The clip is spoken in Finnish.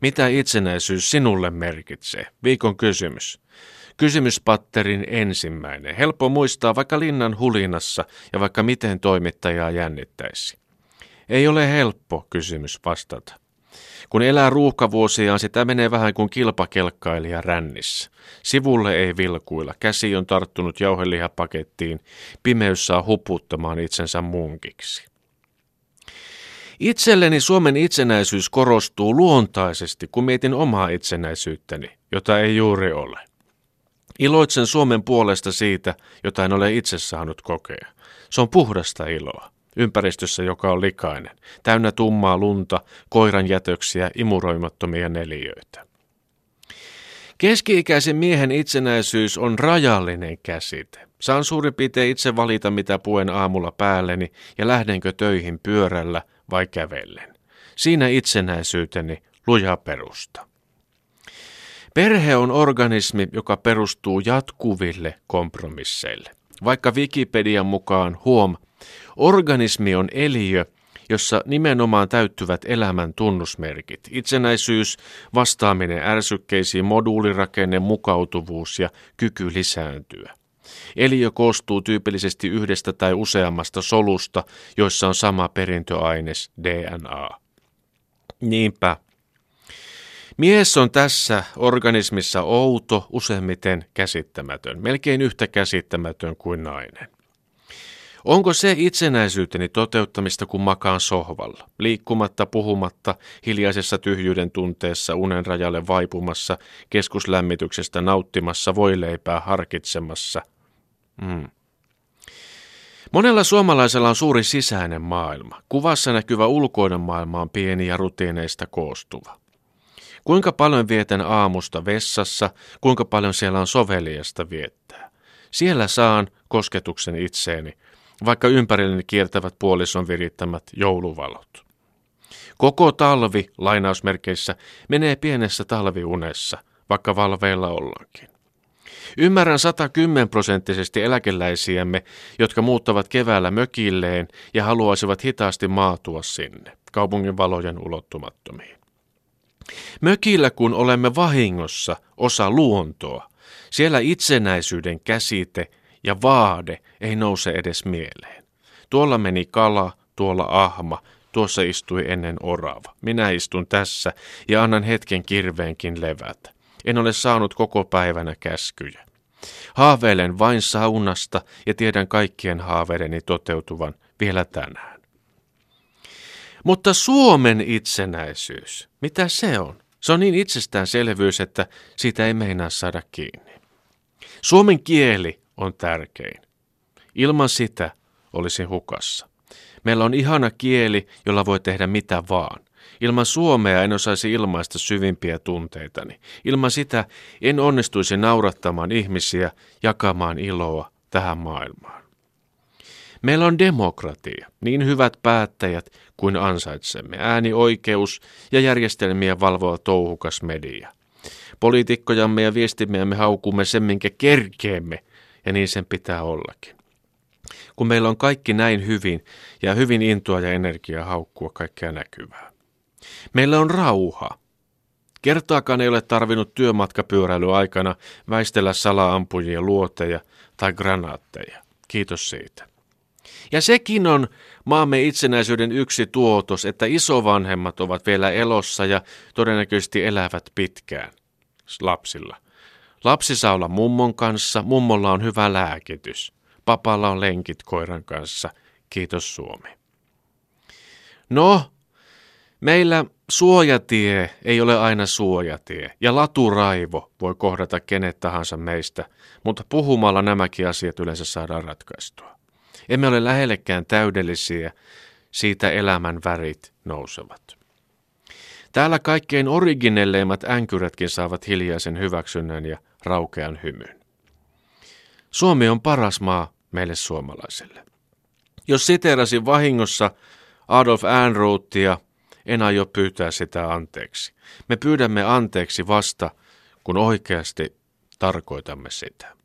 Mitä itsenäisyys sinulle merkitsee? Viikon kysymys. Kysymyspatterin ensimmäinen. Helppo muistaa vaikka linnan hulinassa ja vaikka miten toimittajaa jännittäisi. Ei ole helppo kysymys vastata. Kun elää ruuhkavuosiaan, sitä menee vähän kuin kilpakelkkailija rännissä. Sivulle ei vilkuilla, käsi on tarttunut jauhelihapakettiin, pimeys saa huputtamaan itsensä munkiksi. Itselleni Suomen itsenäisyys korostuu luontaisesti, kun mietin omaa itsenäisyyttäni, jota ei juuri ole. Iloitsen Suomen puolesta siitä, jota en ole itse saanut kokea. Se on puhdasta iloa ympäristössä, joka on likainen, täynnä tummaa lunta, koiran jätöksiä, imuroimattomia neliöitä. Keski-ikäisen miehen itsenäisyys on rajallinen käsite. Saan suurin piirtein itse valita, mitä puen aamulla päälleni ja lähdenkö töihin pyörällä vai kävellen. Siinä itsenäisyyteni luja perusta. Perhe on organismi, joka perustuu jatkuville kompromisseille. Vaikka Wikipedian mukaan huom Organismi on eliö, jossa nimenomaan täyttyvät elämän tunnusmerkit. Itsenäisyys, vastaaminen ärsykkeisiin, moduulirakenne, mukautuvuus ja kyky lisääntyä. Eliö koostuu tyypillisesti yhdestä tai useammasta solusta, joissa on sama perintöaines DNA. Niinpä. Mies on tässä organismissa outo, useimmiten käsittämätön, melkein yhtä käsittämätön kuin nainen. Onko se itsenäisyyteni toteuttamista, kun makaan sohvalla, liikkumatta, puhumatta, hiljaisessa tyhjyyden tunteessa, unen rajalle vaipumassa, keskuslämmityksestä nauttimassa, voileipää harkitsemassa? Mm. Monella suomalaisella on suuri sisäinen maailma. Kuvassa näkyvä ulkoinen maailma on pieni ja rutiineista koostuva. Kuinka paljon vietän aamusta vessassa, kuinka paljon siellä on soveliasta viettää. Siellä saan kosketuksen itseeni, vaikka ympärilleni kiertävät puolison virittämät jouluvalot. Koko talvi, lainausmerkeissä, menee pienessä talviunessa, vaikka valveilla ollaankin. Ymmärrän 110 prosenttisesti eläkeläisiämme, jotka muuttavat keväällä mökilleen ja haluaisivat hitaasti maatua sinne, kaupungin valojen ulottumattomiin. Mökillä kun olemme vahingossa osa luontoa, siellä itsenäisyyden käsite – ja vaade ei nouse edes mieleen. Tuolla meni kala, tuolla ahma, tuossa istui ennen orava. Minä istun tässä ja annan hetken kirveenkin levätä. En ole saanut koko päivänä käskyjä. Haaveilen vain saunasta ja tiedän kaikkien haaveideni toteutuvan vielä tänään. Mutta Suomen itsenäisyys, mitä se on? Se on niin itsestäänselvyys, että siitä ei meinaa saada kiinni. Suomen kieli on tärkein. Ilman sitä olisin hukassa. Meillä on ihana kieli, jolla voi tehdä mitä vaan. Ilman suomea en osaisi ilmaista syvimpiä tunteitani. Ilman sitä en onnistuisi naurattamaan ihmisiä, jakamaan iloa tähän maailmaan. Meillä on demokratia, niin hyvät päättäjät kuin ansaitsemme, äänioikeus ja järjestelmiä valvoa touhukas media. Poliitikkojamme ja viestimiämme haukumme sen, minkä kerkeemme – ja niin sen pitää ollakin. Kun meillä on kaikki näin hyvin ja hyvin intoa ja energiaa haukkua kaikkea näkyvää. Meillä on rauha. Kertaakaan ei ole tarvinnut työmatkapyöräily aikana väistellä salaampujia luoteja tai granaatteja. Kiitos siitä. Ja sekin on maamme itsenäisyyden yksi tuotos, että isovanhemmat ovat vielä elossa ja todennäköisesti elävät pitkään lapsilla – Lapsi saa olla mummon kanssa, mummolla on hyvä lääkitys. Papalla on lenkit koiran kanssa. Kiitos Suomi. No, meillä suojatie ei ole aina suojatie, ja laturaivo voi kohdata kenet tahansa meistä, mutta puhumalla nämäkin asiat yleensä saadaan ratkaistua. Emme ole lähellekään täydellisiä, siitä elämän värit nousevat. Täällä kaikkein originelleimmat änkyrätkin saavat hiljaisen hyväksynnän ja raukean hymyn. Suomi on paras maa meille suomalaisille. Jos siterasin vahingossa Adolf Ehrnrothia, en aio pyytää sitä anteeksi. Me pyydämme anteeksi vasta, kun oikeasti tarkoitamme sitä.